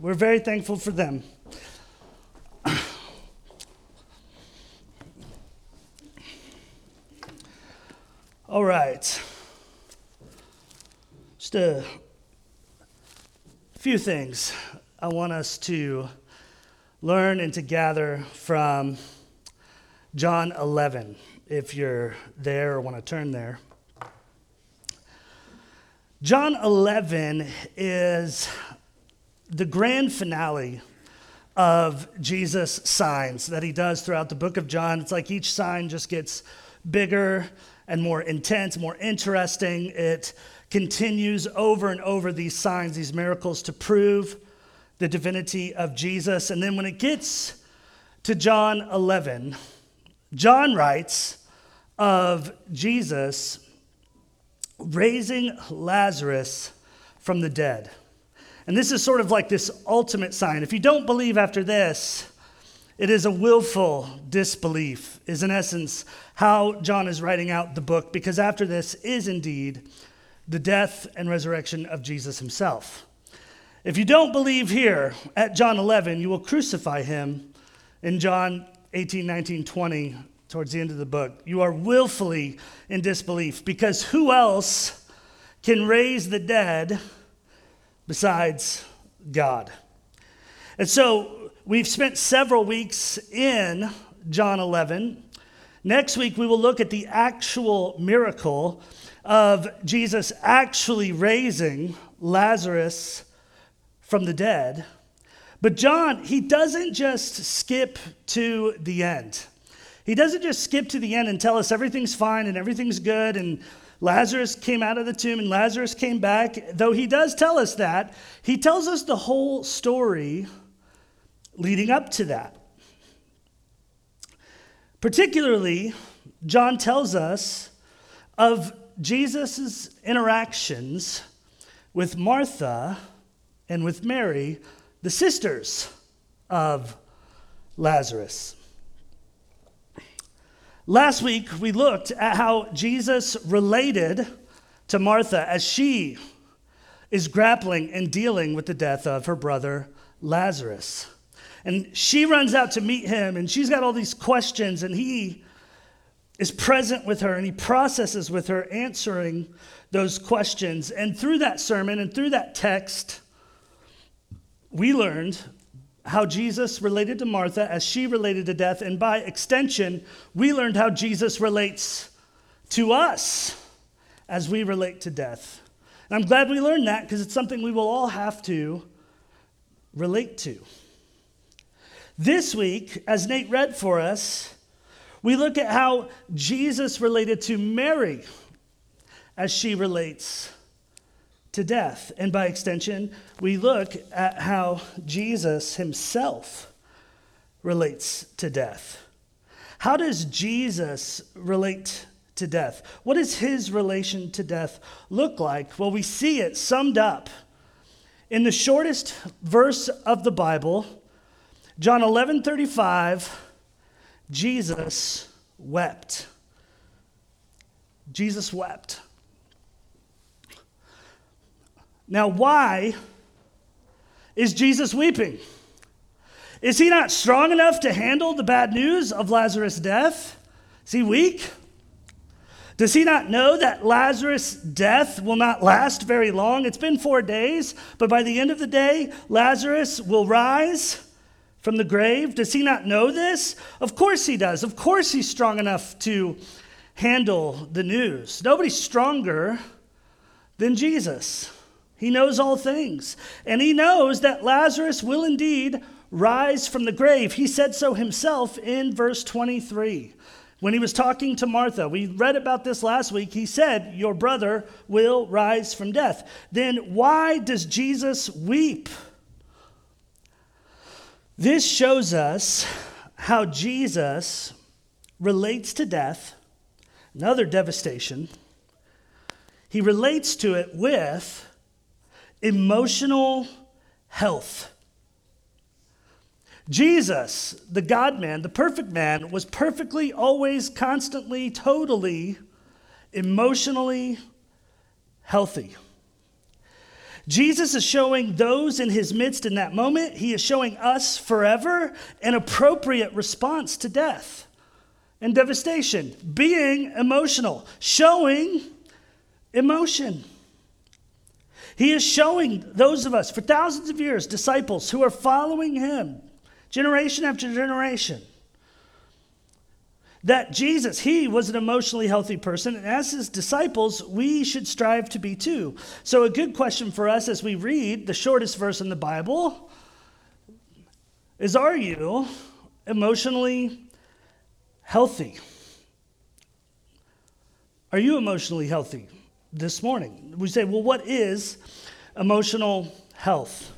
we're very thankful for them. All right. Just a few things I want us to learn and to gather from John 11, if you're there or want to turn there. John 11 is the grand finale of Jesus' signs that he does throughout the book of John. It's like each sign just gets bigger and more intense, more interesting. It continues over and over these signs, these miracles to prove the divinity of Jesus. And then when it gets to John 11, John writes of Jesus raising Lazarus from the dead. And this is sort of like this ultimate sign. If you don't believe after this, it is a willful disbelief, is in essence how John is writing out the book, because after this is indeed the death and resurrection of Jesus himself. If you don't believe here at John 11, you will crucify him in John 18, 19, 20, towards the end of the book. You are willfully in disbelief, because who else can raise the dead besides God? And so We've spent several weeks in John 11. Next week, we will look at the actual miracle of Jesus actually raising Lazarus from the dead. But John, he doesn't just skip to the end. He doesn't just skip to the end and tell us everything's fine and everything's good and Lazarus came out of the tomb and Lazarus came back. Though he does tell us that, he tells us the whole story leading up to that. Particularly, John tells us of Jesus' interactions with Martha and with Mary, the sisters of Lazarus. Last week, we looked at how Jesus related to Martha as she is grappling and dealing with the death of her brother Lazarus. And she runs out to meet him, and she's got all these questions, and he is present with her and he processes with her, answering those questions. And through that sermon and through that text, we learned how Jesus related to Martha as she related to death. And by extension, we learned how Jesus relates to us as we relate to death. And I'm glad we learned that because it's something we will all have to relate to. This week, as Nate read for us, we look at how Jesus related to Mary as she relates to death. And by extension, we look at how Jesus himself relates to death. How does Jesus relate to death? What does his relation to death look like? Well, we see it summed up in the shortest verse of the Bible John 11 35, Jesus wept. Jesus wept. Now, why is Jesus weeping? Is he not strong enough to handle the bad news of Lazarus' death? Is he weak? Does he not know that Lazarus' death will not last very long? It's been four days, but by the end of the day, Lazarus will rise from the grave? Does he not know this? Of course he does. Of course he's strong enough to handle the news. Nobody's stronger than Jesus. He knows all things. And he knows that Lazarus will indeed rise from the grave. He said so himself in verse 23. When he was talking to Martha, we read about this last week. He said, Your brother will rise from death. Then why does Jesus weep? This shows us how Jesus relates to death, another devastation. He relates to it with emotional health. Jesus, the God man, the perfect man, was perfectly, always, constantly, totally, emotionally healthy. Jesus is showing those in his midst in that moment, he is showing us forever an appropriate response to death and devastation, being emotional, showing emotion. He is showing those of us for thousands of years, disciples who are following him, generation after generation, that Jesus, he was an emotionally healthy person, and as his disciples, we should strive to be too. So, a good question for us as we read the shortest verse in the Bible is Are you emotionally healthy? Are you emotionally healthy this morning? We say, Well, what is emotional health?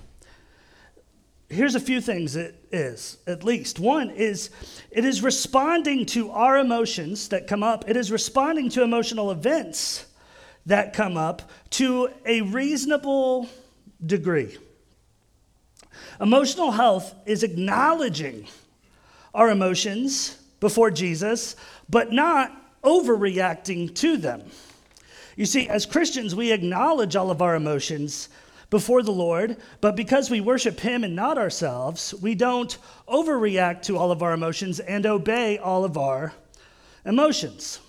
here's a few things it is, at least. One is it is responding to our emotions that come up, it is responding to emotional events that come up to a reasonable degree. Emotional health is acknowledging our emotions before Jesus, but not overreacting to them. You see, as Christians, we acknowledge all of our emotions before the Lord, but because we worship Him and not ourselves, we don't overreact to all of our emotions and obey all of our emotions.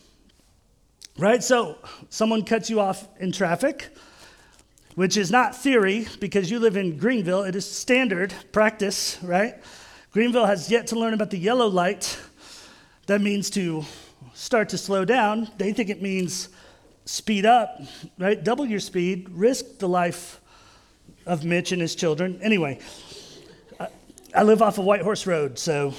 Right? So, someone cuts you off in traffic, which is not theory because you live in Greenville, it is standard practice, right? Greenville has yet to learn about the yellow light. That means to start to slow down. They think it means speed up, right? Double your speed, risk the life of Mitch and his children. Anyway, I, live off of White Horse Road, so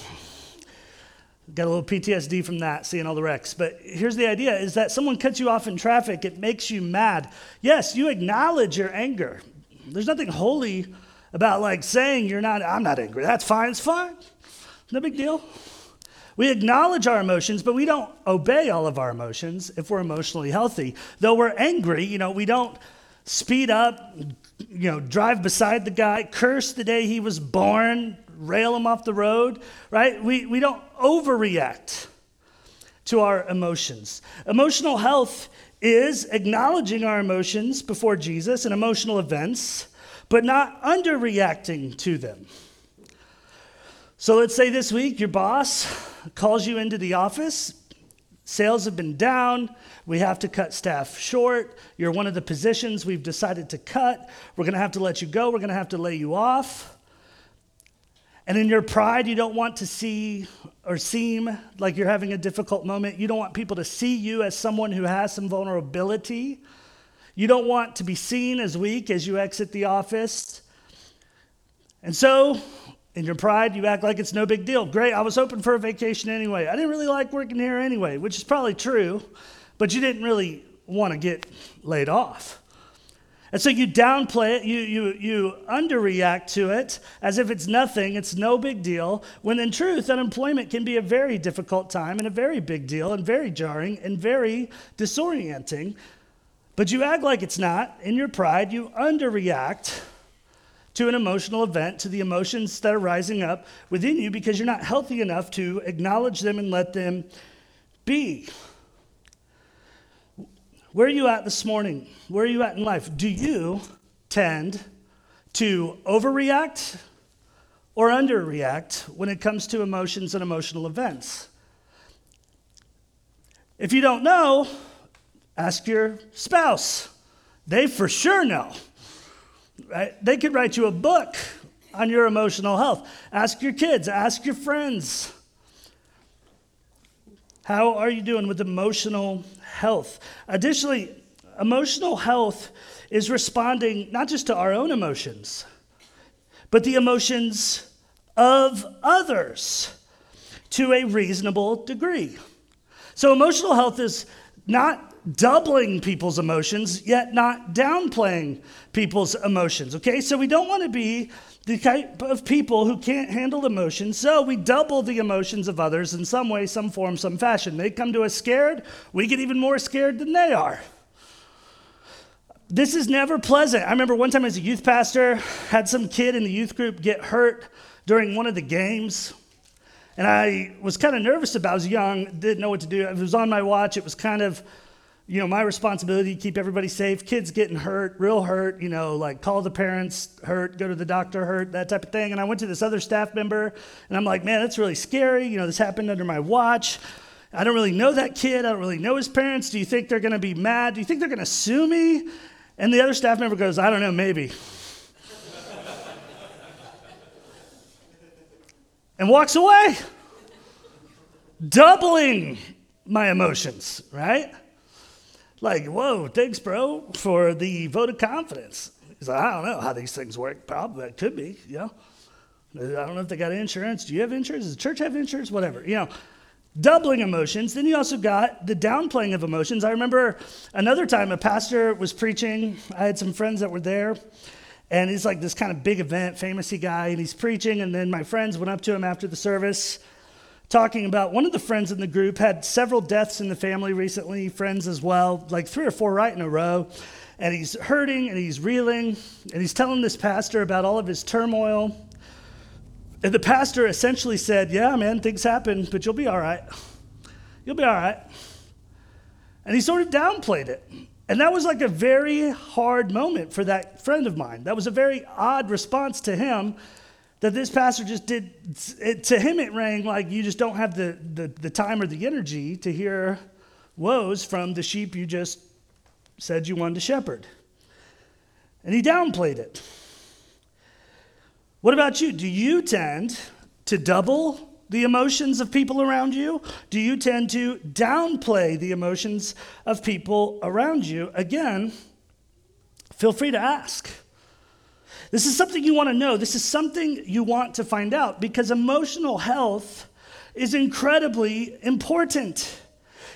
got a little PTSD from that, seeing all the wrecks. But here's the idea is that someone cuts you off in traffic, it makes you mad. Yes, you acknowledge your anger. There's nothing holy about like saying you're not, I'm not angry. That's fine, it's fine. No big deal. We acknowledge our emotions, but we don't obey all of our emotions if we're emotionally healthy. Though we're angry, you know, we don't speed up, you know, drive beside the guy, curse the day he was born, rail him off the road, right? We, we don't overreact to our emotions. Emotional health is acknowledging our emotions before Jesus and emotional events, but not underreacting to them. So let's say this week your boss calls you into the office, sales have been down, we have to cut staff short. You're one of the positions we've decided to cut. We're going to have to let you go. We're going to have to lay you off. And in your pride, you don't want to see or seem like you're having a difficult moment. You don't want people to see you as someone who has some vulnerability. You don't want to be seen as weak as you exit the office. And so, in your pride, you act like it's no big deal. Great, I was hoping for a vacation anyway. I didn't really like working here anyway, which is probably true but you didn't really want to get laid off. And so you downplay it, you, you, you underreact to it as if it's nothing, it's no big deal, when in truth, unemployment can be a very difficult time and a very big deal and very jarring and very disorienting. But you act like it's not. In your pride, you underreact to an emotional event, to the emotions that are rising up within you because you're not healthy enough to acknowledge them and let them be. Where are you at this morning? Where are you at in life? Do you tend to overreact or underreact when it comes to emotions and emotional events? If you don't know, ask your spouse. They for sure know. Right? They could write you a book on your emotional health. Ask your kids, ask your friends. How are you doing with emotional health? Additionally, emotional health is responding not just to our own emotions, but the emotions of others to a reasonable degree. So, emotional health is not doubling people's emotions, yet not downplaying people's emotions. Okay, so we don't want to be the type of people who can't handle emotions, so we double the emotions of others in some way, some form, some fashion. They come to us scared, we get even more scared than they are. This is never pleasant. I remember one time as a youth pastor, had some kid in the youth group get hurt during one of the games. And I was kind of nervous about it. I was young, didn't know what to do. It was on my watch. It was kind of you know, my responsibility to keep everybody safe, kids getting hurt, real hurt, you know, like call the parents hurt, go to the doctor hurt, that type of thing. And I went to this other staff member and I'm like, man, that's really scary. You know, this happened under my watch. I don't really know that kid. I don't really know his parents. Do you think they're going to be mad? Do you think they're going to sue me? And the other staff member goes, I don't know, maybe. and walks away, doubling my emotions, right? Like, whoa, thanks, bro, for the vote of confidence. He's like, I don't know how these things work. Probably, it could be, you know. I don't know if they got insurance. Do you have insurance? Does the church have insurance? Whatever, you know. Doubling emotions. Then you also got the downplaying of emotions. I remember another time a pastor was preaching. I had some friends that were there, and he's like this kind of big event, famousy guy, and he's preaching. And then my friends went up to him after the service talking about one of the friends in the group had several deaths in the family recently, friends as well, like three or four right in a row. And he's hurting and he's reeling and he's telling this pastor about all of his turmoil. And the pastor essentially said, Yeah, man, things happen, but you'll be all right. You'll be all right. And he sort of downplayed it. And that was like a very hard moment for that friend of mine. That was a very odd response to him that this pastor just did, it, to him it rang like you just don't have the, the, the time or the energy to hear woes from the sheep you just said you wanted to shepherd. And he downplayed it. What about you? Do you tend to double the emotions of people around you? Do you tend to downplay the emotions of people around you? Again, feel free to ask. This is something you want to know. This is something you want to find out because emotional health is incredibly important.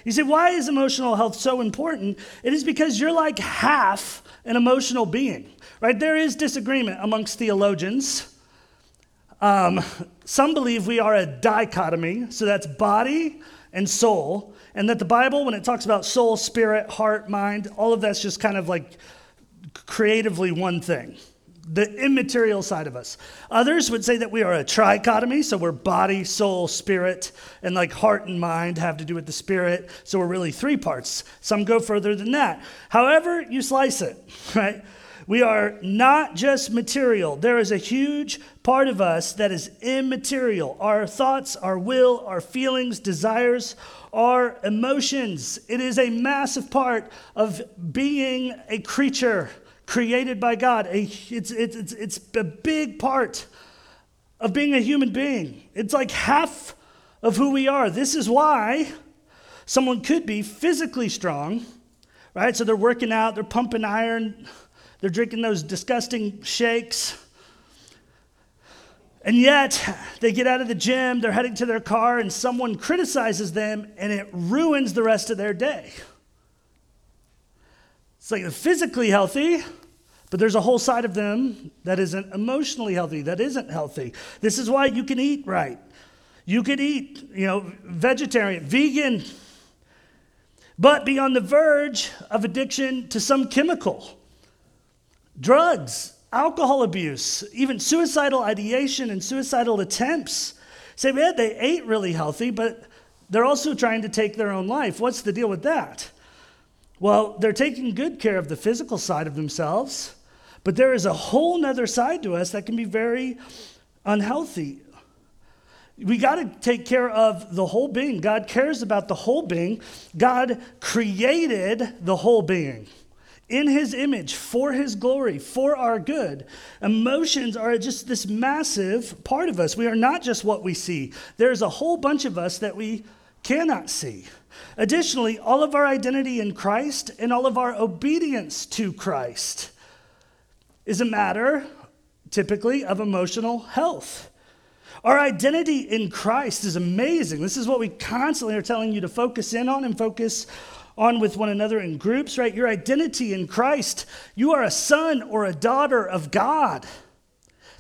You say, why is emotional health so important? It is because you're like half an emotional being, right? There is disagreement amongst theologians. Um, some believe we are a dichotomy, so that's body and soul, and that the Bible, when it talks about soul, spirit, heart, mind, all of that's just kind of like creatively one thing the immaterial side of us. Others would say that we are a trichotomy, so we're body, soul, spirit, and like heart and mind have to do with the spirit, so we're really three parts. Some go further than that. However, you slice it, right? We are not just material. There is a huge part of us that is immaterial. Our thoughts, our will, our feelings, desires, our emotions. It is a massive part of being a creature created by God. A, it's, it's, it's a big part of being a human being. It's like half of who we are. This is why someone could be physically strong, right? So they're working out, they're pumping iron, they're drinking those disgusting shakes. And yet, they get out of the gym, they're heading to their car, and someone criticizes them, and it ruins the rest of their day. It's like they're physically healthy, but there's a whole side of them that isn't emotionally healthy, that isn't healthy. This is why you can eat right. You could eat, you know, vegetarian, vegan, but be on the verge of addiction to some chemical, drugs, alcohol abuse, even suicidal ideation and suicidal attempts. Say, man, they ate really healthy, but they're also trying to take their own life. What's the deal with that? Well, they're taking good care of the physical side of themselves, but there is a whole nother side to us that can be very unhealthy. We got to take care of the whole being. God cares about the whole being. God created the whole being in his image for his glory, for our good. Emotions are just this massive part of us. We are not just what we see, there's a whole bunch of us that we cannot see. Additionally, all of our identity in Christ and all of our obedience to Christ is a matter, typically, of emotional health. Our identity in Christ is amazing. This is what we constantly are telling you to focus in on and focus on with one another in groups, right? Your identity in Christ, you are a son or a daughter of God.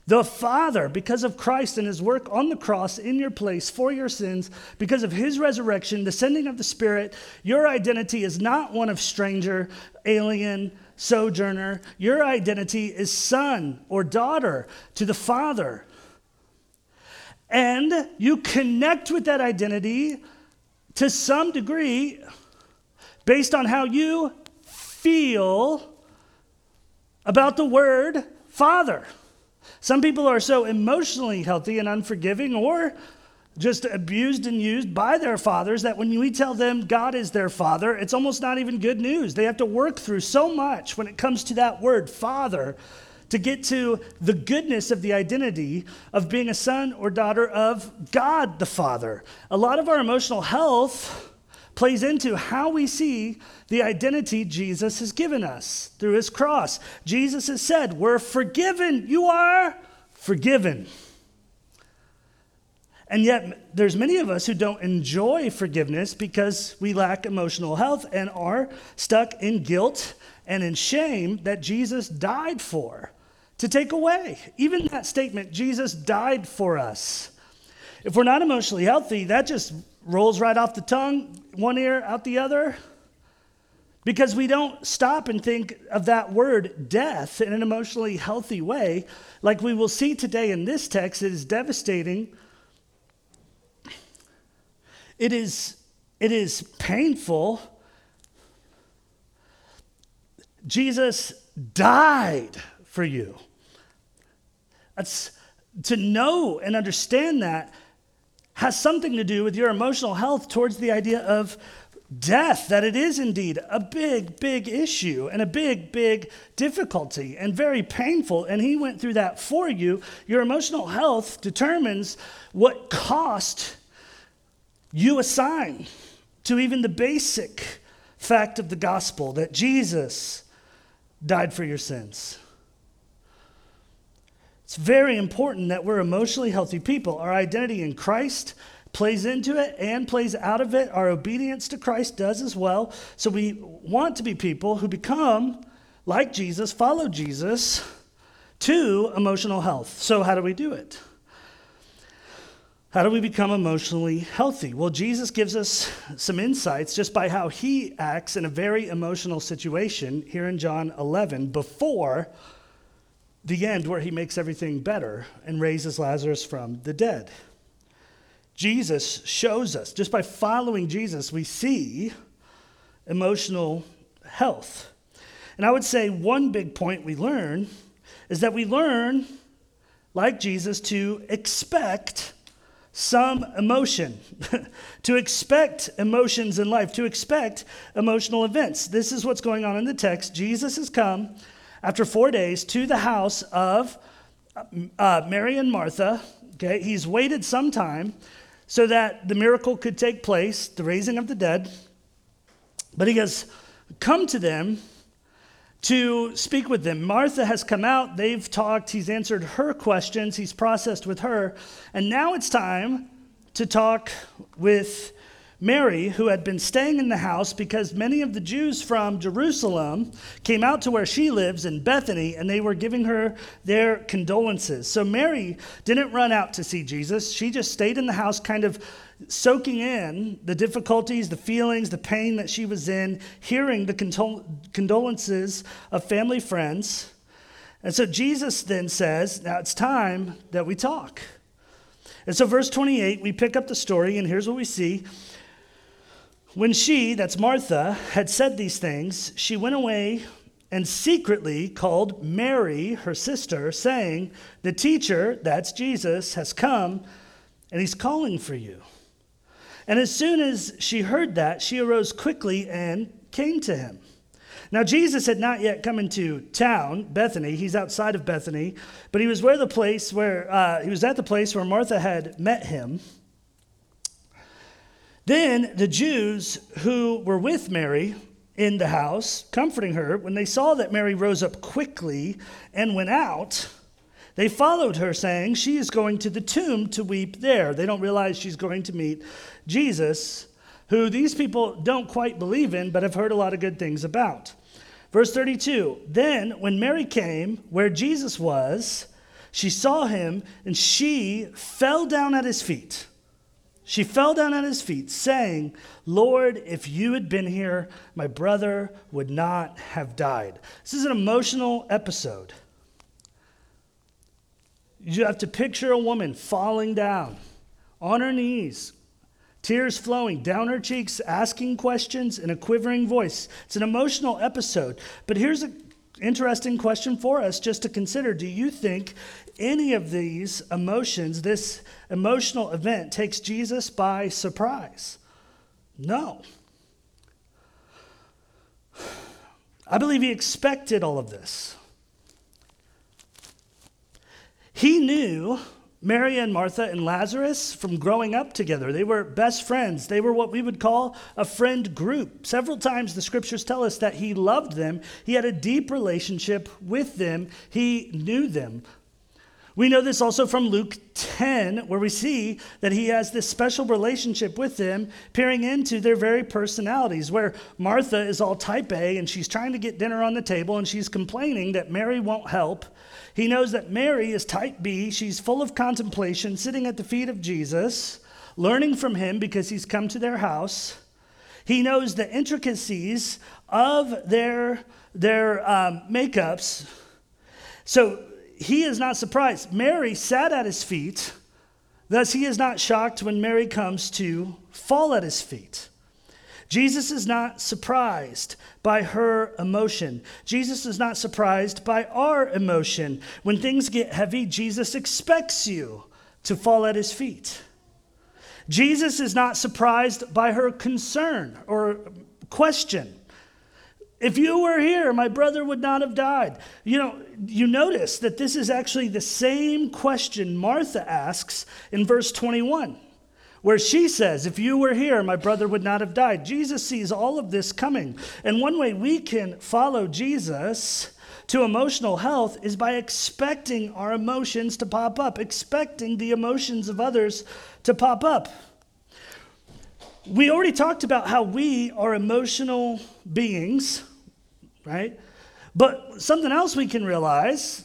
The Father, because of Christ and his work on the cross in your place for your sins, because of his resurrection, the sending of the Spirit, your identity is not one of stranger, alien, sojourner. Your identity is son or daughter to the Father. And you connect with that identity to some degree based on how you feel about the word father. Some people are so emotionally healthy and unforgiving or just abused and used by their fathers that when we tell them God is their father, it's almost not even good news. They have to work through so much when it comes to that word, father, to get to the goodness of the identity of being a son or daughter of God the Father. A lot of our emotional health plays into how we see the identity Jesus has given us through his cross. Jesus has said, We're forgiven. You are forgiven. And yet, there's many of us who don't enjoy forgiveness because we lack emotional health and are stuck in guilt and in shame that Jesus died for to take away. Even that statement, Jesus died for us. If we're not emotionally healthy, that just rolls right off the tongue, one ear out the other. Because we don't stop and think of that word death in an emotionally healthy way. Like we will see today in this text, it is devastating it is, it is painful. Jesus died for you. That's, to know and understand that has something to do with your emotional health towards the idea of death, that it is indeed a big, big issue and a big, big difficulty and very painful. And he went through that for you. Your emotional health determines what cost you assign to even the basic fact of the gospel that Jesus died for your sins. It's very important that we're emotionally healthy people. Our identity in Christ plays into it and plays out of it. Our obedience to Christ does as well. So we want to be people who become like Jesus, follow Jesus to emotional health. So, how do we do it? How do we become emotionally healthy? Well, Jesus gives us some insights just by how he acts in a very emotional situation here in John 11 before the end where he makes everything better and raises Lazarus from the dead. Jesus shows us, just by following Jesus, we see emotional health. And I would say one big point we learn is that we learn, like Jesus, to expect some emotion, to expect emotions in life, to expect emotional events. This is what's going on in the text. Jesus has come after four days to the house of uh, Mary and Martha. Okay, he's waited some time so that the miracle could take place, the raising of the dead. But he has come to them to speak with them. Martha has come out, they've talked, he's answered her questions, he's processed with her, and now it's time to talk with Mary, who had been staying in the house because many of the Jews from Jerusalem came out to where she lives in Bethany and they were giving her their condolences. So Mary didn't run out to see Jesus. She just stayed in the house, kind of soaking in the difficulties, the feelings, the pain that she was in, hearing the condol- condolences of family friends. And so Jesus then says, Now it's time that we talk. And so, verse 28, we pick up the story, and here's what we see. When she, that's Martha, had said these things, she went away and secretly called Mary, her sister, saying, The teacher, that's Jesus, has come and he's calling for you. And as soon as she heard that, she arose quickly and came to him. Now, Jesus had not yet come into town, Bethany. He's outside of Bethany, but he was where the place where uh, he was at the place where Martha had met him. Then the Jews who were with Mary in the house, comforting her, when they saw that Mary rose up quickly and went out, they followed her, saying, She is going to the tomb to weep there. They don't realize she's going to meet Jesus, who these people don't quite believe in, but have heard a lot of good things about. Verse 32 Then, when Mary came where Jesus was, she saw him and she fell down at his feet. She fell down at his feet, saying, Lord, if you had been here, my brother would not have died. This is an emotional episode. You have to picture a woman falling down on her knees, tears flowing down her cheeks, asking questions in a quivering voice. It's an emotional episode. But here's an interesting question for us just to consider. Do you think any of these emotions, this emotional event, takes Jesus by surprise? No. I believe he expected all of this. He knew Mary and Martha and Lazarus from growing up together. They were best friends. They were what we would call a friend group. Several times the scriptures tell us that he loved them, he had a deep relationship with them, he knew them. We know this also from Luke 10, where we see that he has this special relationship with them, peering into their very personalities. Where Martha is all type A and she's trying to get dinner on the table and she's complaining that Mary won't help. He knows that Mary is type B. She's full of contemplation, sitting at the feet of Jesus, learning from him because he's come to their house. He knows the intricacies of their, their um, makeups. So he is not surprised. Mary sat at his feet, thus, he is not shocked when Mary comes to fall at his feet. Jesus is not surprised by her emotion. Jesus is not surprised by our emotion. When things get heavy, Jesus expects you to fall at his feet. Jesus is not surprised by her concern or question. If you were here, my brother would not have died. You know, you notice that this is actually the same question Martha asks in verse 21, where she says, If you were here, my brother would not have died. Jesus sees all of this coming. And one way we can follow Jesus to emotional health is by expecting our emotions to pop up, expecting the emotions of others to pop up. We already talked about how we are emotional beings right? But something else we can realize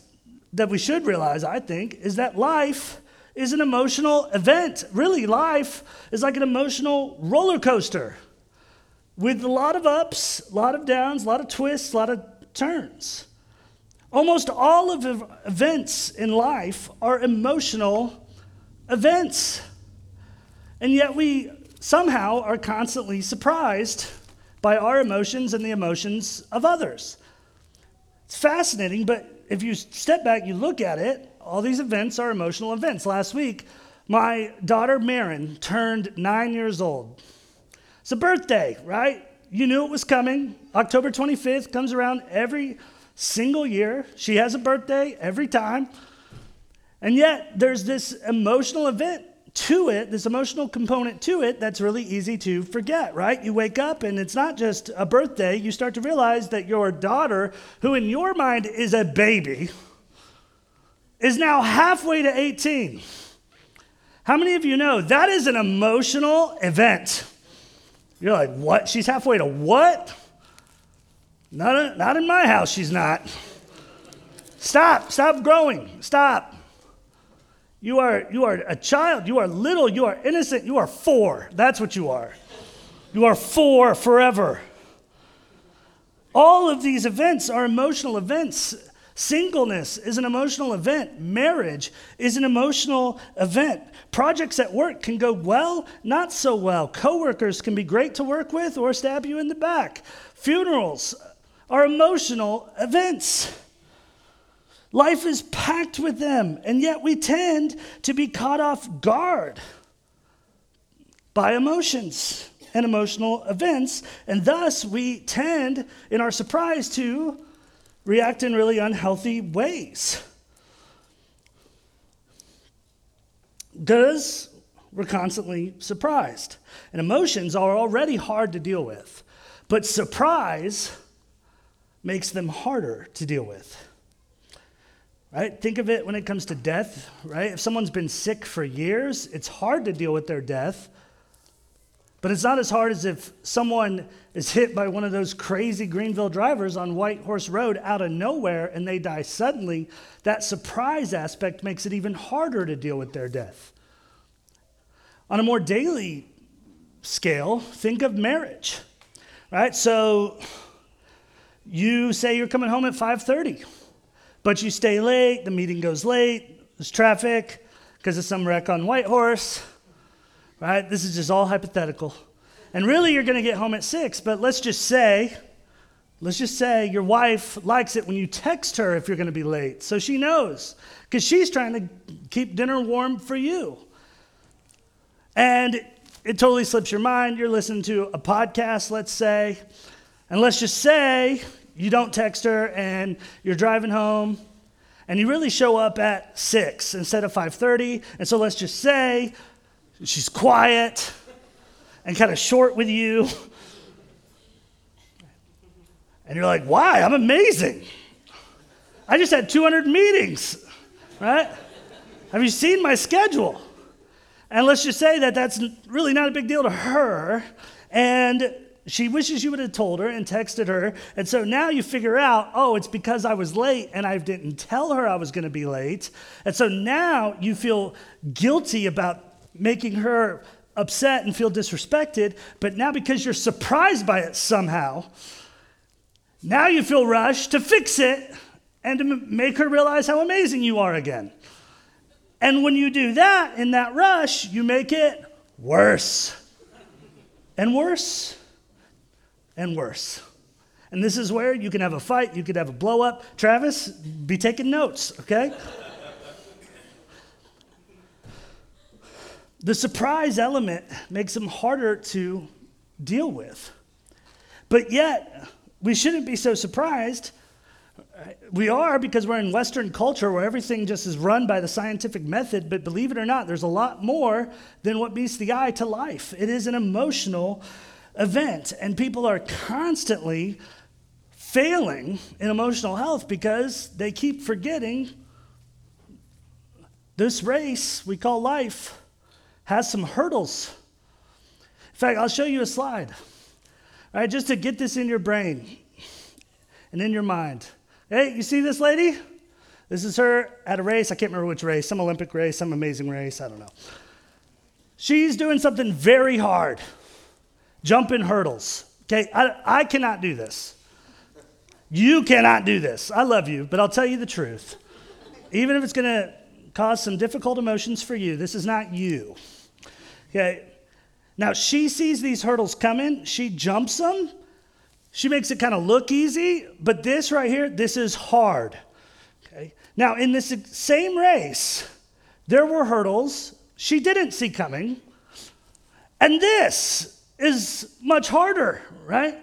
that we should realize, I think, is that life is an emotional event. Really, life is like an emotional roller coaster with a lot of ups, a lot of downs, a lot of twists, a lot of turns. Almost all of the events in life are emotional events. And yet we somehow are constantly surprised by our emotions and the emotions of others. It's fascinating, but if you step back, you look at it, all these events are emotional events. Last week, my daughter Marin turned nine years old. It's a birthday, right? You knew it was coming. October 25th comes around every single year. She has a birthday every time. And yet, there's this emotional event to it, this emotional component to it, that's really easy to forget, right? You wake up and it's not just a birthday. You start to realize that your daughter, who in your mind is a baby, is now halfway to 18. How many of you know that is an emotional event? You're like, what? She's halfway to what? Not, a, not in my house, she's not. Stop, stop growing, stop. You are, you are a child. You are little. You are innocent. You are four. That's what you are. You are four forever. All of these events are emotional events. Singleness is an emotional event. Marriage is an emotional event. Projects at work can go well, not so well. Coworkers can be great to work with or stab you in the back. Funerals are emotional events. Life is packed with them, and yet we tend to be caught off guard by emotions and emotional events, and thus we tend, in our surprise, to react in really unhealthy ways. Because we're constantly surprised. And emotions are already hard to deal with, but surprise makes them harder to deal with right? Think of it when it comes to death, right? If someone's been sick for years, it's hard to deal with their death. But it's not as hard as if someone is hit by one of those crazy Greenville drivers on White Horse Road out of nowhere and they die suddenly. That surprise aspect makes it even harder to deal with their death. On a more daily scale, think of marriage. Right? So you say you're coming home at 5:30 but you stay late, the meeting goes late, there's traffic because of some wreck on Whitehorse, right? This is just all hypothetical. And really, you're going to get home at six, but let's just say, let's just say your wife likes it when you text her if you're going to be late. So she knows, because she's trying to keep dinner warm for you. And it totally slips your mind. You're listening to a podcast, let's say, and let's just say you don't text her and you're driving home and you really show up at 6 instead of 5.30 and so let's just say she's quiet and kind of short with you. And you're like why? I'm amazing. I just had 200 meetings right? Have you seen my schedule? And let's just say that that's really not a big deal to her and she wishes you would have told her and texted her. And so now you figure out, oh, it's because I was late and I didn't tell her I was going to be late. And so now you feel guilty about making her upset and feel disrespected. But now because you're surprised by it somehow, now you feel rushed to fix it and to make her realize how amazing you are again. And when you do that in that rush, you make it worse and worse and worse. And this is where you can have a fight, you could have a blow up. Travis, be taking notes, okay? The surprise element makes them harder to deal with. But yet, we shouldn't be so surprised. We are because we're in Western culture where everything just is run by the scientific method, but believe it or not, there's a lot more than what meets the eye to life. It is an emotional event. And people are constantly failing in emotional health because they keep forgetting this race we call life has some hurdles. In fact, I'll show you a slide, all right, just to get this in your brain and in your mind. Hey, you see this lady? This is her at a race. I can't remember which race, some Olympic race, some amazing race, I don't know. She's doing something very hard jumping hurdles. Okay, I, I cannot do this. You cannot do this. I love you, but I'll tell you the truth. Even if it's going to cause some difficult emotions for you, this is not you. Okay, now she sees these hurdles coming, she jumps them, she makes it kind of look easy, but this right here, this is hard. Okay, now in this same race, there were hurdles she didn't see coming, and this is much harder, right?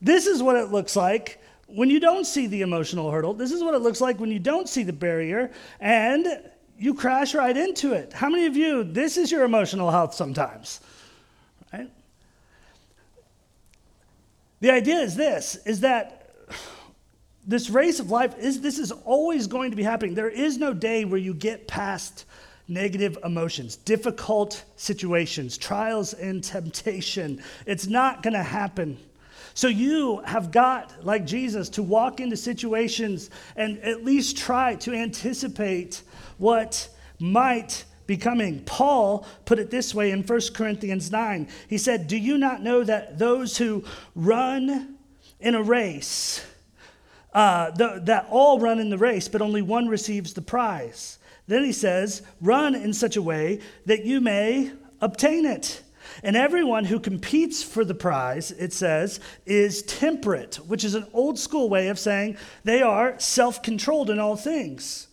This is what it looks like when you don't see the emotional hurdle. This is what it looks like when you don't see the barrier and you crash right into it. How many of you, this is your emotional health sometimes, right? The idea is this is that this race of life is this is always going to be happening. There is no day where you get past negative emotions, difficult situations, trials and temptation. It's not going to happen. So you have got, like Jesus, to walk into situations and at least try to anticipate what might be coming. Paul put it this way in 1 Corinthians 9. He said, Do you not know that those who run in a race, uh, that all run in the race, but only one receives the prize? Then he says, Run in such a way that you may obtain it. And everyone who competes for the prize, it says, is temperate, which is an old school way of saying they are self controlled in all things.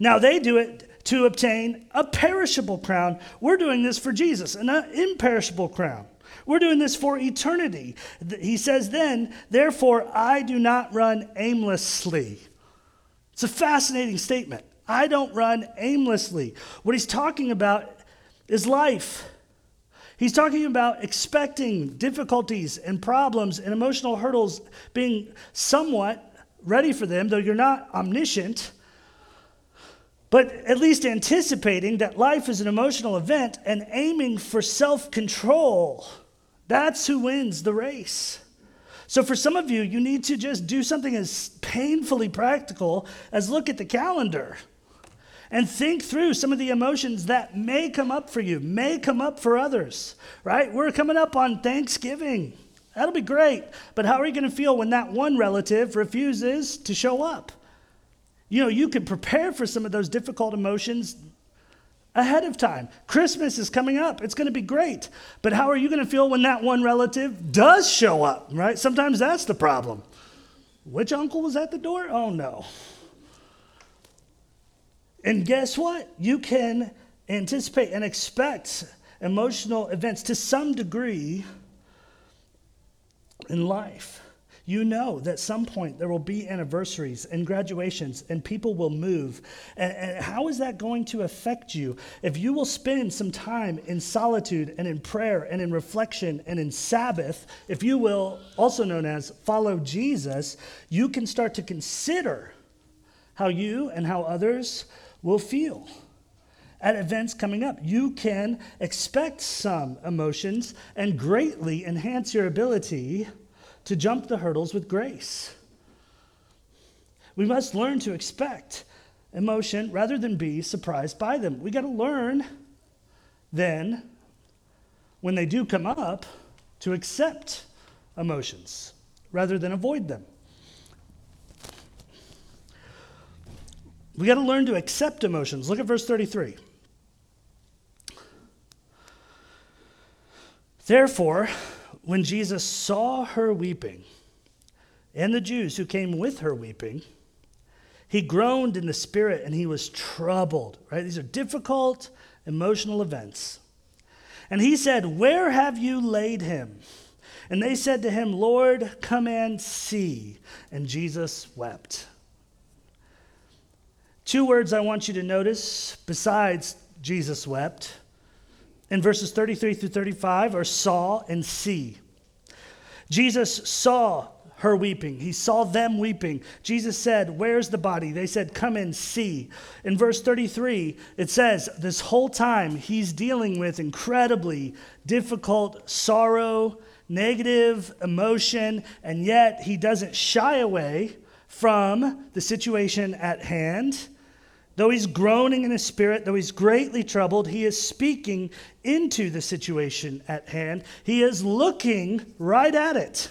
Now they do it to obtain a perishable crown. We're doing this for Jesus, an uh, imperishable crown. We're doing this for eternity. He says, then, therefore, I do not run aimlessly. It's a fascinating statement. I don't run aimlessly. What he's talking about is life. He's talking about expecting difficulties and problems and emotional hurdles, being somewhat ready for them, though you're not omniscient, but at least anticipating that life is an emotional event and aiming for self control. That's who wins the race. So, for some of you, you need to just do something as painfully practical as look at the calendar and think through some of the emotions that may come up for you, may come up for others, right? We're coming up on Thanksgiving. That'll be great. But how are you going to feel when that one relative refuses to show up? You know, you could prepare for some of those difficult emotions ahead of time. Christmas is coming up. It's going to be great. But how are you going to feel when that one relative does show up, right? Sometimes that's the problem. Which uncle was at the door? Oh no. And guess what? You can anticipate and expect emotional events to some degree in life. You know that some point there will be anniversaries and graduations and people will move. And, and, how is that going to affect you? If you will spend some time in solitude and in prayer and in reflection and in Sabbath, if you will, also known as follow Jesus, you can start to consider how you and how others will feel at events coming up. You can expect some emotions and greatly enhance your ability to jump the hurdles with grace. We must learn to expect emotion rather than be surprised by them. We got to learn then, when they do come up, to accept emotions rather than avoid them. We got to learn to accept emotions. Look at verse 33. Therefore, when Jesus saw her weeping, and the Jews who came with her weeping, he groaned in the spirit and he was troubled, right? These are difficult emotional events. And he said, Where have you laid him? And they said to him, Lord, come and see. And Jesus wept. Two words I want you to notice besides Jesus wept in verses 33 through 35 are saw and see. Jesus saw her weeping. He saw them weeping. Jesus said, Where's the body? They said, Come and see. In verse 33, it says, This whole time he's dealing with incredibly difficult sorrow, negative emotion, and yet he doesn't shy away from the situation at hand. Though he's groaning in his spirit, though he's greatly troubled, he is speaking into the situation at hand. He is looking right at it,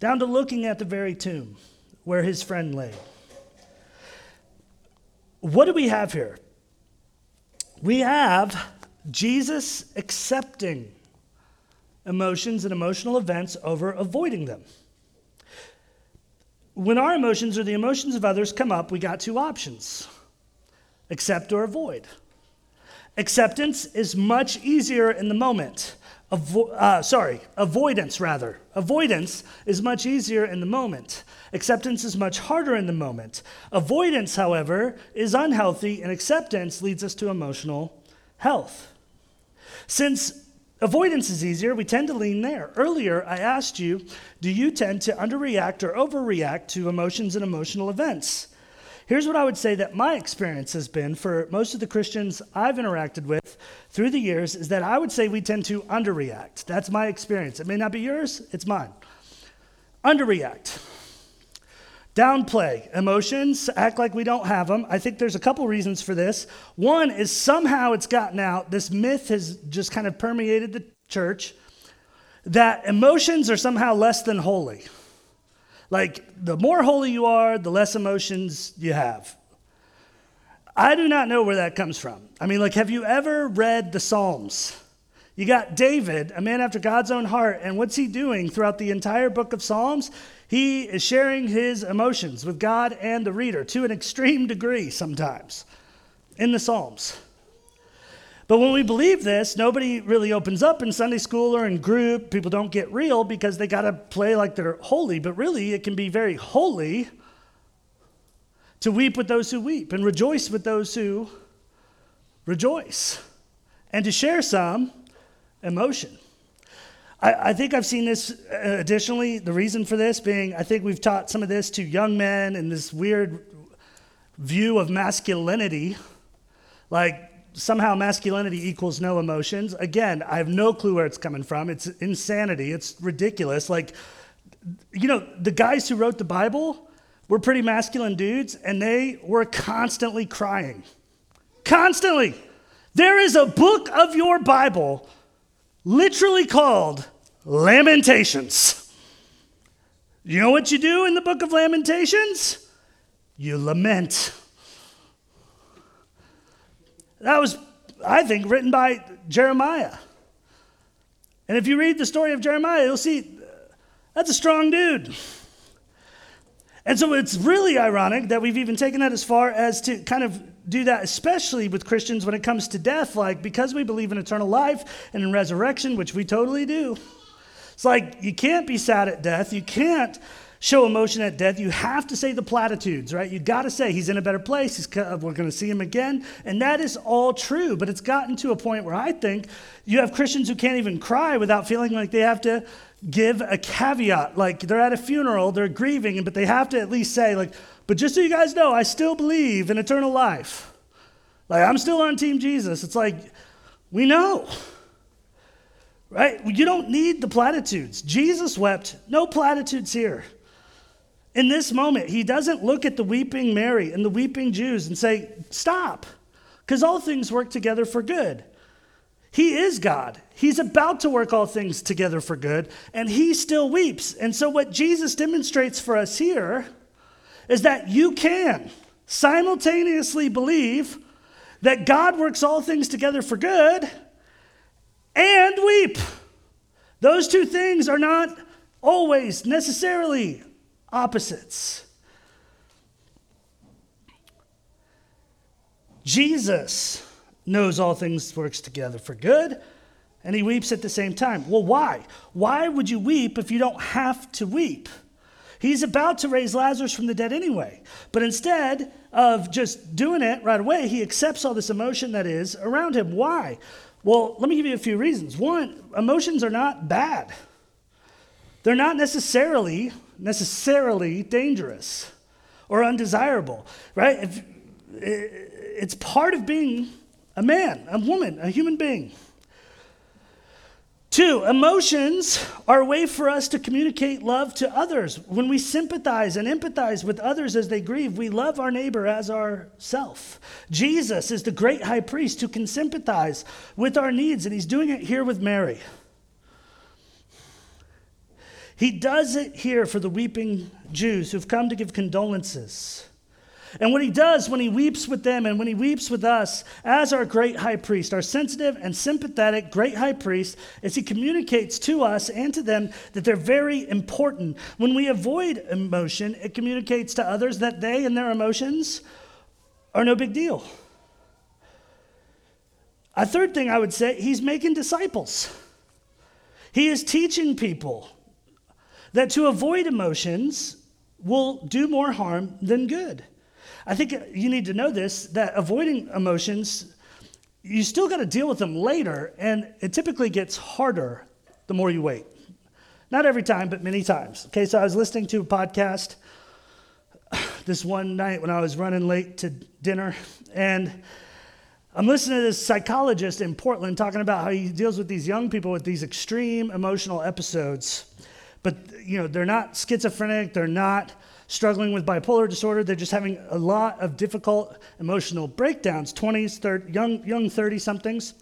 down to looking at the very tomb where his friend lay. What do we have here? We have Jesus accepting emotions and emotional events over avoiding them. When our emotions or the emotions of others come up, we got two options accept or avoid. Acceptance is much easier in the moment. Avo- uh, sorry, avoidance rather. Avoidance is much easier in the moment. Acceptance is much harder in the moment. Avoidance, however, is unhealthy, and acceptance leads us to emotional health. Since avoidance is easier, we tend to lean there. Earlier, I asked you do you tend to underreact or overreact to emotions and emotional events? Here's what I would say that my experience has been for most of the Christians I've interacted with through the years is that I would say we tend to underreact. That's my experience. It may not be yours, it's mine. Underreact. Downplay emotions, act like we don't have them. I think there's a couple reasons for this. One is somehow it's gotten out, this myth has just kind of permeated the church that emotions are somehow less than holy. Like, the more holy you are, the less emotions you have. I do not know where that comes from. I mean, like, have you ever read the Psalms? You got David, a man after God's own heart, and what's he doing throughout the entire book of Psalms? He is sharing his emotions with God and the reader to an extreme degree sometimes in the Psalms. But when we believe this, nobody really opens up in Sunday school or in group. People don't get real because they got to play like they're holy. But really, it can be very holy to weep with those who weep and rejoice with those who rejoice and to share some emotion. I, I, think I've seen this uh, additionally. The reason for this being, I think we've taught some of this to young men in this weird view of masculinity. Like, somehow masculinity equals no emotions. Again, I have no clue where it's coming from. It's insanity. It's ridiculous. Like, you know, the guys who wrote the Bible were pretty masculine dudes, and they were constantly crying. Constantly. There is a book of your Bible literally called Lamentations. You know what you do in the book of Lamentations? You lament. That was I think, written by Jeremiah. And if you read the story of Jeremiah, you'll see that's a strong dude. And so it's really ironic that we've even taken that as far as to kind of do that, especially with Christians when it comes to death. Like, because we believe in eternal life and in resurrection, which we totally do, it's like you can't be sad at death. You can't show emotion at death. You have to say the platitudes, right? You got to say he's in a better place. He's, we're going to see him again. And that is all true. But it's gotten to a point where I think you have Christians who can't even cry without feeling like they have to give a caveat. Like they're at a funeral, they're grieving, but they have to at least say, like, but just so you guys know, I still believe in eternal life. Like, I'm still on Team Jesus. It's like, we know. Right? You don't need the platitudes. Jesus wept, no platitudes here. In this moment, he doesn't look at the weeping Mary and the weeping Jews and say, Stop, because all things work together for good. He is God. He's about to work all things together for good, and he still weeps. And so, what Jesus demonstrates for us here is that you can simultaneously believe that God works all things together for good and weep. Those two things are not always necessarily opposites. Jesus knows all things works together for good, and he weeps at the same time. Well, why? Why would you weep if you don't have to weep? He's about to raise Lazarus from the dead anyway. But instead of just doing it right away, he accepts all this emotion that is around him. Why? Well, let me give you a few reasons. One, emotions are not bad. They're not necessarily necessarily dangerous or undesirable, right? If, it's part of being a man, a woman, a human being. Two, emotions are a way for us to communicate love to others. When we sympathize and empathize with others as they grieve, we love our neighbor as ourself. Jesus is the great high priest who can sympathize with our needs, and he's doing it here with Mary. He does it here for the weeping Jews who've come to give condolences. And what he does when he weeps with them and when he weeps with us as our great high priest, our sensitive and sympathetic great high priest, is he communicates to us and to them that they're very important. When we avoid emotion, it communicates to others that they and their emotions are no big deal. A third thing I would say, he's making disciples. He is teaching people that to avoid emotions will do more harm than good. I think you need to know this that avoiding emotions, you still got to deal with them later, and it typically gets harder the more you wait. Not every time, but many times. Okay, so I was listening to a podcast this one night when I was running late to dinner, and I'm listening to this psychologist in Portland talking about how he deals with these young people with these extreme emotional episodes. But, you know, they're not schizophrenic, they're not struggling with bipolar disorder. They're just having a lot of difficult emotional breakdowns, 20s, 30, young, young 30 somethings.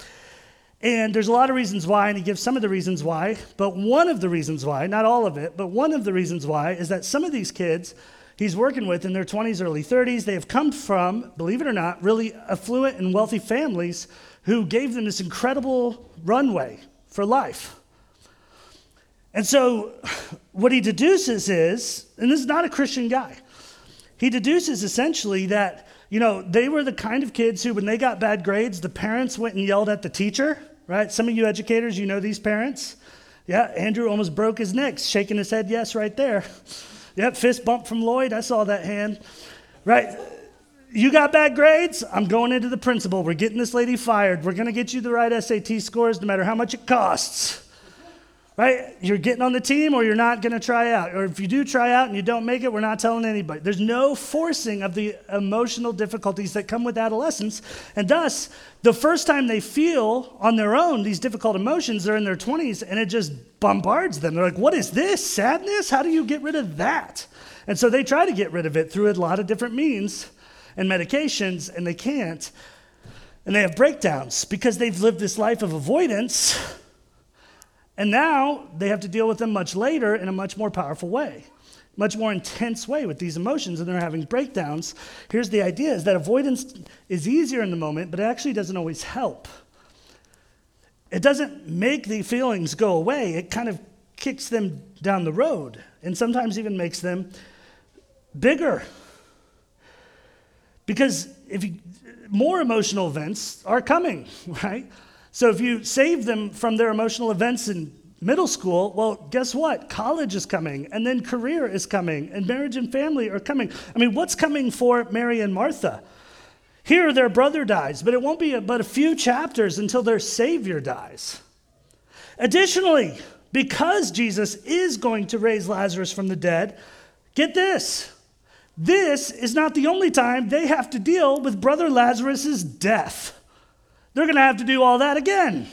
And there's a lot of reasons why, and he gives some of the reasons why. But one of the reasons why, not all of it, but one of the reasons why is that some of these kids he's working with in their 20s, early 30s, they have come from, believe it or not, really affluent and wealthy families who gave them this incredible runway for life. And so, what he deduces is, and this is not a Christian guy, he deduces essentially that, you know, they were the kind of kids who, when they got bad grades, the parents went and yelled at the teacher, right? Some of you educators, you know these parents. Yeah, Andrew almost broke his neck, shaking his head, yes, right there. Yep, fist bump from Lloyd, I saw that hand. Right? You got bad grades? I'm going into the principal. We're getting this lady fired. We're going to get you the right SAT scores no matter how much it costs right? You're getting on the team or you're not going to try out. Or if you do try out and you don't make it, we're not telling anybody. There's no forcing of the emotional difficulties that come with adolescence. And thus, the first time they feel on their own these difficult emotions, they're in their 20s and it just bombards them. They're like, what is this? Sadness? How do you get rid of that? And so they try to get rid of it through a lot of different means and medications, and they can't. And they have breakdowns because they've lived this life of avoidance and now they have to deal with them much later in a much more powerful way. much more intense way with these emotions and they're having breakdowns. Here's the idea is that avoidance is easier in the moment, but it actually doesn't always help. It doesn't make the feelings go away. It kind of kicks them down the road and sometimes even makes them bigger. Because if you, more emotional events are coming, right? So if you save them from their emotional events in middle school, well, guess what? College is coming, and then career is coming, and marriage and family are coming. I mean, what's coming for Mary and Martha? Here, their brother dies, but it won't be but a few chapters until their Savior dies. Additionally, because Jesus is going to raise Lazarus from the dead, get this. This is not the only time they have to deal with brother Lazarus' death. They're going to have to do all that again.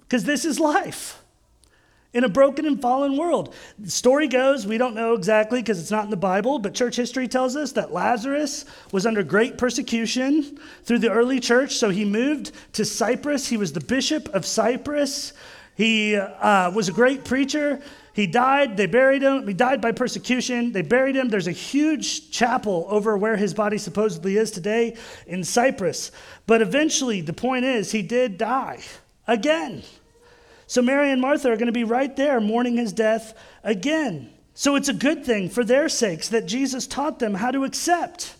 Because this is life in a broken and fallen world. The story goes, we don't know exactly because it's not in the Bible, but church history tells us that Lazarus was under great persecution through the early church. So he moved to Cyprus. He was the bishop of Cyprus. He uh, was a great preacher. He died. They buried him. He died by persecution. They buried him. There's a huge chapel over where his body supposedly is today in Cyprus. But eventually, the point is, he did die again. So Mary and Martha are going to be right there mourning his death again. So it's a good thing for their sakes that Jesus taught them how to accept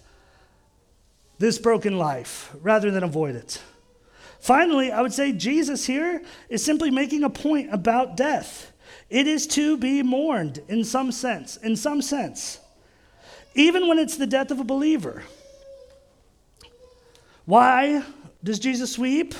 this broken life rather than avoid it. Finally, I would say Jesus here is simply making a point about death. It is to be mourned in some sense, in some sense, even when it's the death of a believer. Why does Jesus weep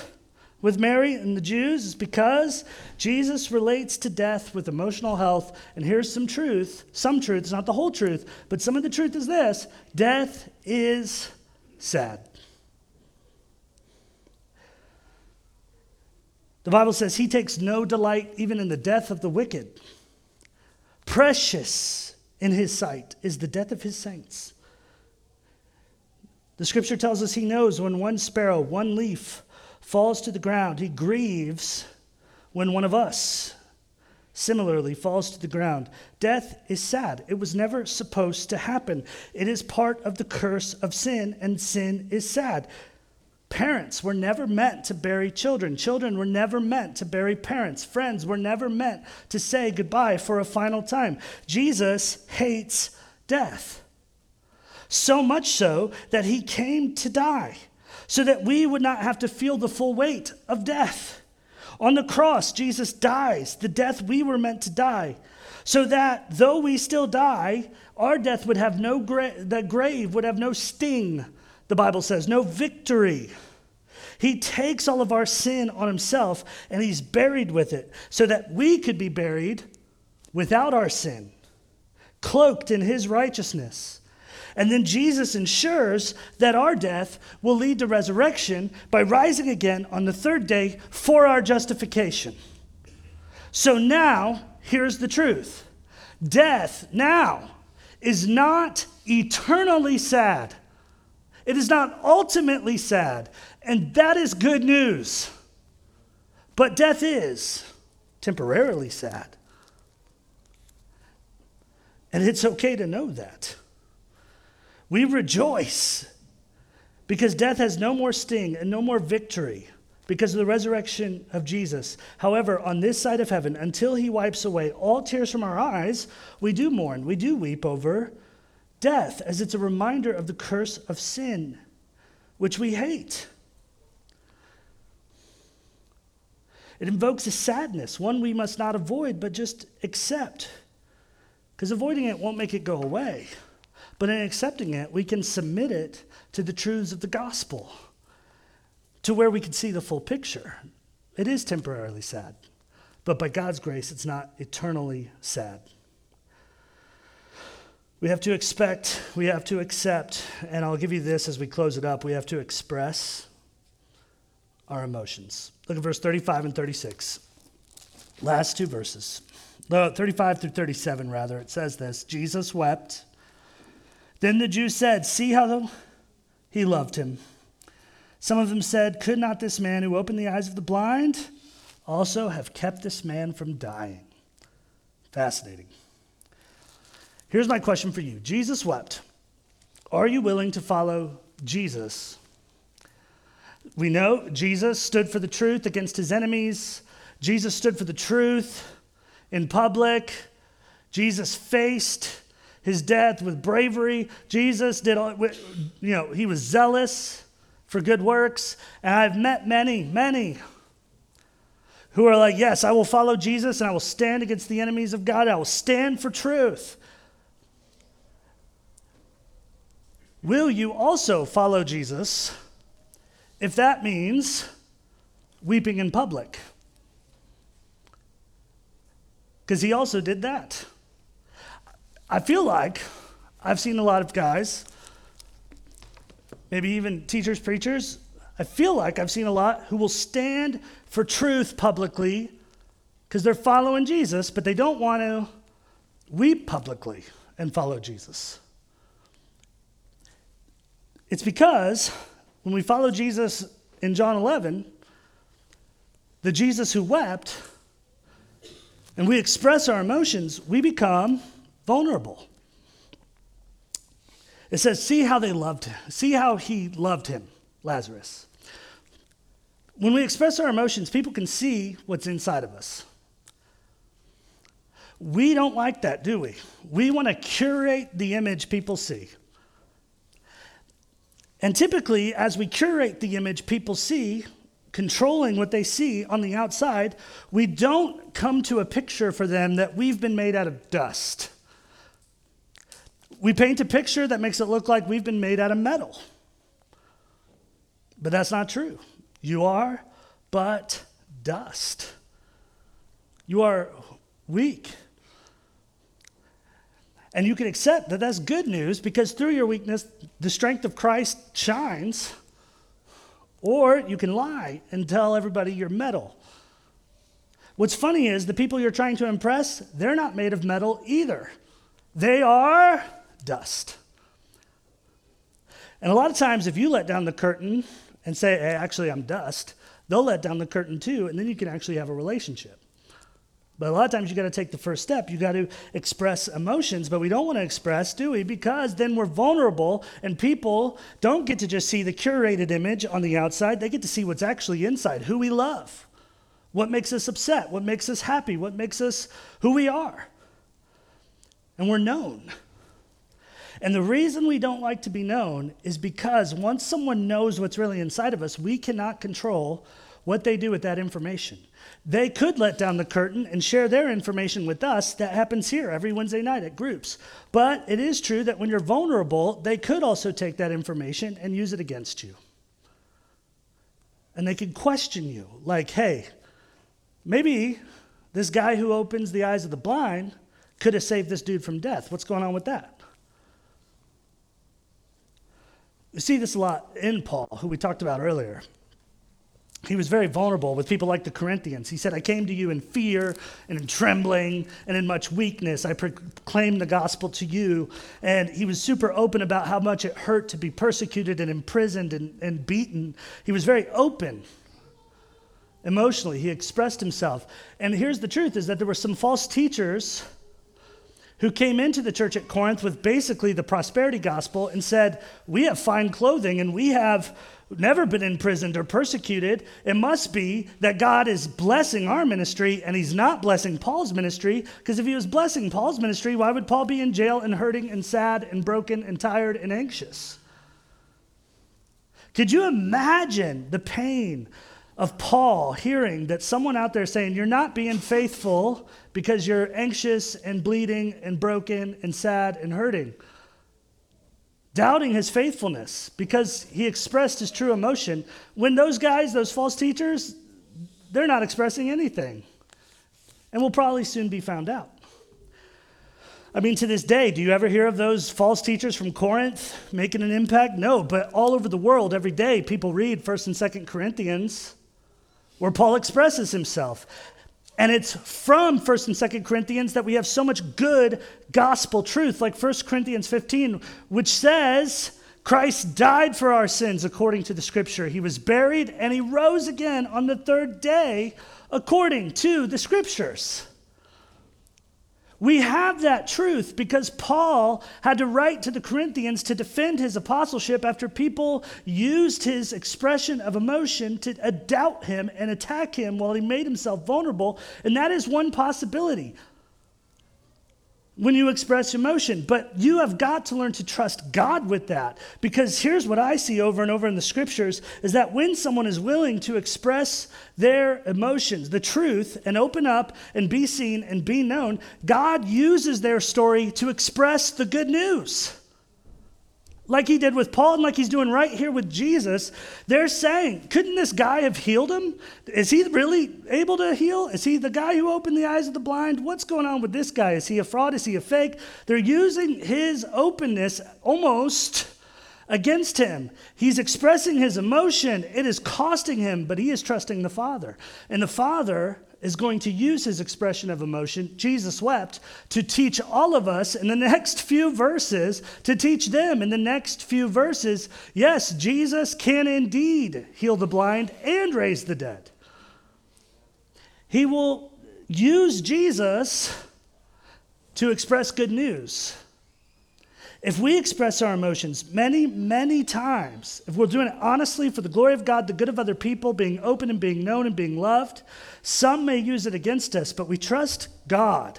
with Mary and the Jews? Is because Jesus relates to death with emotional health. And here's some truth some truth, it's not the whole truth, but some of the truth is this death is sad. The Bible says he takes no delight even in the death of the wicked. Precious in his sight is the death of his saints. The scripture tells us he knows when one sparrow, one leaf falls to the ground. He grieves when one of us similarly falls to the ground. Death is sad. It was never supposed to happen. It is part of the curse of sin, and sin is sad. Parents were never meant to bury children. Children were never meant to bury parents. Friends were never meant to say goodbye for a final time. Jesus hates death. So much so that he came to die, so that we would not have to feel the full weight of death. On the cross, Jesus dies, the death we were meant to die, so that though we still die, our death would have no gra- the grave would have no sting the Bible says, no victory. He takes all of our sin on himself and he's buried with it so that we could be buried without our sin, cloaked in his righteousness. And then Jesus ensures that our death will lead to resurrection by rising again on the third day for our justification. So now, here's the truth death now is not eternally sad. It is not ultimately sad, and that is good news. But death is temporarily sad. And it's okay to know that. We rejoice because death has no more sting and no more victory because of the resurrection of Jesus. However, on this side of heaven, until he wipes away all tears from our eyes, we do mourn, we do weep over death, as it's a reminder of the curse of sin, which we hate. It invokes a sadness, one we must not avoid, but just accept. Because avoiding it won't make it go away. But in accepting it, we can submit it to the truths of the gospel, to where we can see the full picture. It is temporarily sad, but by God's grace, it's not eternally sad. We have to expect, we have to accept, and I'll give you this as we close it up. We have to express our emotions. Look at verse 35 and 36. Last two verses. 35 through 37, rather. It says this Jesus wept. Then the Jews said, See how he loved him. Some of them said, Could not this man who opened the eyes of the blind also have kept this man from dying? Fascinating. Here's my question for you Jesus wept. Are you willing to follow Jesus? We know Jesus stood for the truth against his enemies. Jesus stood for the truth in public. Jesus faced his death with bravery. Jesus did all, you know, he was zealous for good works. And I've met many, many who are like, yes, I will follow Jesus and I will stand against the enemies of God. I will stand for truth. Will you also follow Jesus if that means weeping in public? Because he also did that. I feel like I've seen a lot of guys, maybe even teachers, preachers. I feel like I've seen a lot who will stand for truth publicly because they're following Jesus, but they don't want to weep publicly and follow Jesus. It's because when we follow Jesus in John 11, the Jesus who wept, and we express our emotions, we become vulnerable. It says, See how they loved him. See how he loved him, Lazarus. When we express our emotions, people can see what's inside of us. We don't like that, do we? We want to curate the image people see. And typically, as we curate the image people see, controlling what they see on the outside, we don't come to a picture for them that we've been made out of dust. We paint a picture that makes it look like we've been made out of metal. But that's not true. You are but dust. You are weak. And you can accept that that's good news because through your weakness, the strength of Christ shines. Or you can lie and tell everybody you're metal. What's funny is the people you're trying to impress, they're not made of metal either. They are dust. And a lot of times, if you let down the curtain and say, hey, actually, I'm dust, they'll let down the curtain too, and then you can actually have a relationship. But a lot of times you got to take the first step. You got to express emotions, but we don't want to express, do we? Because then we're vulnerable, and people don't get to just see the curated image on the outside. They get to see what's actually inside, who we love, what makes us upset, what makes us happy, what makes us who we are. And we're known. And the reason we don't like to be known is because once someone knows what's really inside of us, we cannot control what they do with that information. They could let down the curtain and share their information with us. That happens here every Wednesday night at groups. But it is true that when you're vulnerable, they could also take that information and use it against you. And they could question you, like, hey, maybe this guy who opens the eyes of the blind could have saved this dude from death. What's going on with that? We see this a lot in Paul, who we talked about earlier. He was very vulnerable with people like the Corinthians. He said, I came to you in fear and in trembling and in much weakness. I proclaimed the gospel to you. And he was super open about how much it hurt to be persecuted and imprisoned and, and beaten. He was very open emotionally. He expressed himself. And here's the truth is that there were some false teachers who came into the church at Corinth with basically the prosperity gospel and said, We have fine clothing and we have never been imprisoned or persecuted. It must be that God is blessing our ministry and he's not blessing Paul's ministry. Because if he was blessing Paul's ministry, why would Paul be in jail and hurting and sad and broken and tired and anxious? Could you imagine the pain of Paul hearing that someone out there saying, You're not being faithful because you're anxious and bleeding and broken and sad and hurting? Doubting his faithfulness because he expressed his true emotion. When those guys, those false teachers, they're not expressing anything. And will probably soon be found out. I mean, to this day, do you ever hear of those false teachers from Corinth making an impact? No, but all over the world, every day, people read 1st and 2nd Corinthians where Paul expresses himself. And it's from 1st and 2nd Corinthians that we have so much good gospel truth, like 1 Corinthians 15, which says, Christ died for our sins according to the scripture. He was buried and he rose again on the third day according to the scriptures. We have that truth because Paul had to write to the Corinthians to defend his apostleship after people used his expression of emotion to doubt him and attack him while he made himself vulnerable. And that is one possibility when you express emotion. But you have got to learn to trust God with that. Because here's what I see over and over in the scriptures is that when someone is willing to express their emotions, the truth, and open up and be seen and be known, God uses their story to express the good news like he did with Paul and like he's doing right here with Jesus, they're saying, couldn't this guy have healed him? Is he really able to heal? Is he the guy who opened the eyes of the blind? What's going on with this guy? Is he a fraud? Is he a fake? They're using his openness almost against him. He's expressing his emotion. It is costing him, but he is trusting the Father. And the Father is going to use his expression of emotion, Jesus wept, to teach all of us in the next few verses, to teach them in the next few verses yes, Jesus can indeed heal the blind and raise the dead. He will use Jesus to express good news. If we express our emotions many, many times, if we're doing it honestly for the glory of God, the good of other people, being open and being known and being loved, some may use it against us, but we trust God.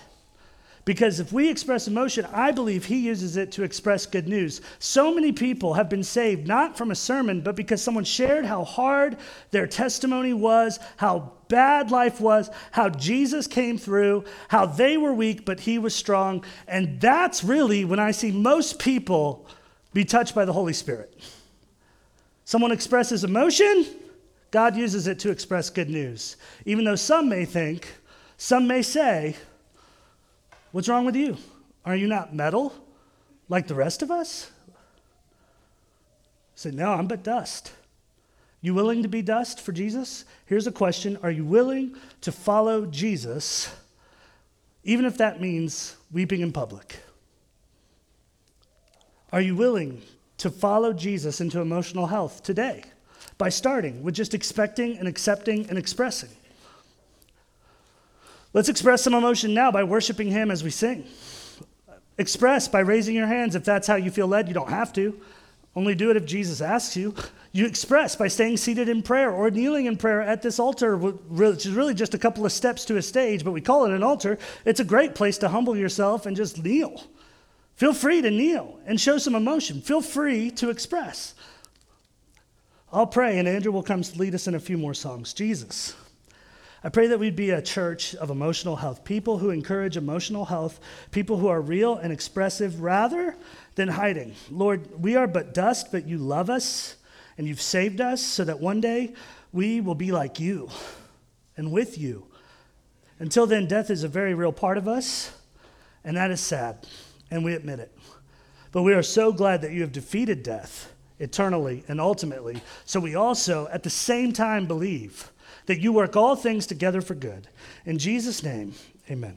Because if we express emotion, I believe He uses it to express good news. So many people have been saved not from a sermon, but because someone shared how hard their testimony was, how bad life was, how Jesus came through, how they were weak, but He was strong. And that's really when I see most people be touched by the Holy Spirit. Someone expresses emotion, God uses it to express good news. Even though some may think, some may say, What's wrong with you? Are you not metal like the rest of us? I said, No, I'm but dust. You willing to be dust for Jesus? Here's a question Are you willing to follow Jesus, even if that means weeping in public? Are you willing to follow Jesus into emotional health today by starting with just expecting and accepting and expressing? Let's express some emotion now by worshiping Him as we sing. Express by raising your hands if that's how you feel led. You don't have to. Only do it if Jesus asks you. You express by staying seated in prayer or kneeling in prayer at this altar, which is really just a couple of steps to a stage, but we call it an altar. It's a great place to humble yourself and just kneel. Feel free to kneel and show some emotion. Feel free to express. I'll pray, and Andrew will come to lead us in a few more songs. Jesus. I pray that we'd be a church of emotional health, people who encourage emotional health, people who are real and expressive rather than hiding. Lord, we are but dust, but you love us and you've saved us so that one day we will be like you and with you. Until then, death is a very real part of us, and that is sad, and we admit it. But we are so glad that you have defeated death eternally and ultimately. So we also, at the same time, believe that you work all things together for good. In Jesus' name, amen.